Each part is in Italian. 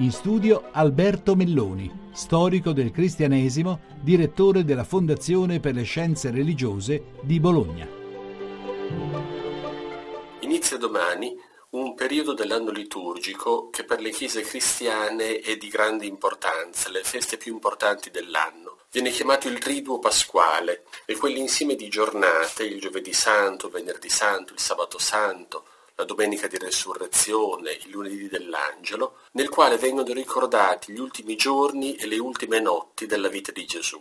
In studio Alberto Melloni, storico del cristianesimo, direttore della Fondazione per le Scienze Religiose di Bologna. Inizia domani un periodo dell'anno liturgico che per le chiese cristiane è di grande importanza, le feste più importanti dell'anno. Viene chiamato il Triduo Pasquale e quell'insieme di giornate, il giovedì santo, il venerdì santo, il sabato santo, la domenica di resurrezione, il lunedì dell'angelo, nel quale vengono ricordati gli ultimi giorni e le ultime notti della vita di Gesù.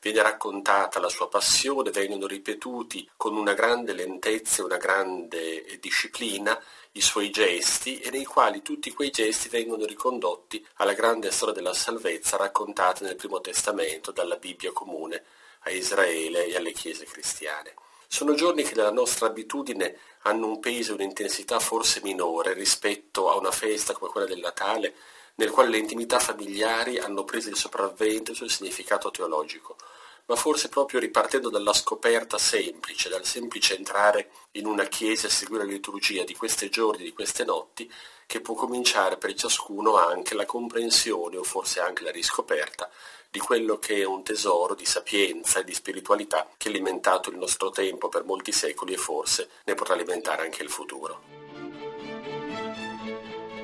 Viene raccontata la sua passione, vengono ripetuti con una grande lentezza e una grande disciplina i suoi gesti e nei quali tutti quei gesti vengono ricondotti alla grande storia della salvezza raccontata nel Primo Testamento dalla Bibbia comune a Israele e alle chiese cristiane. Sono giorni che nella nostra abitudine hanno un peso e un'intensità forse minore rispetto a una festa come quella del Natale, nel quale le intimità familiari hanno preso il sopravvento sul significato teologico, ma forse proprio ripartendo dalla scoperta semplice, dal semplice entrare in una chiesa e seguire la liturgia di questi giorni, di queste notti, che può cominciare per ciascuno anche la comprensione o forse anche la riscoperta di quello che è un tesoro di sapienza e di spiritualità che ha alimentato il nostro tempo per molti secoli e forse ne potrà alimentare anche il futuro.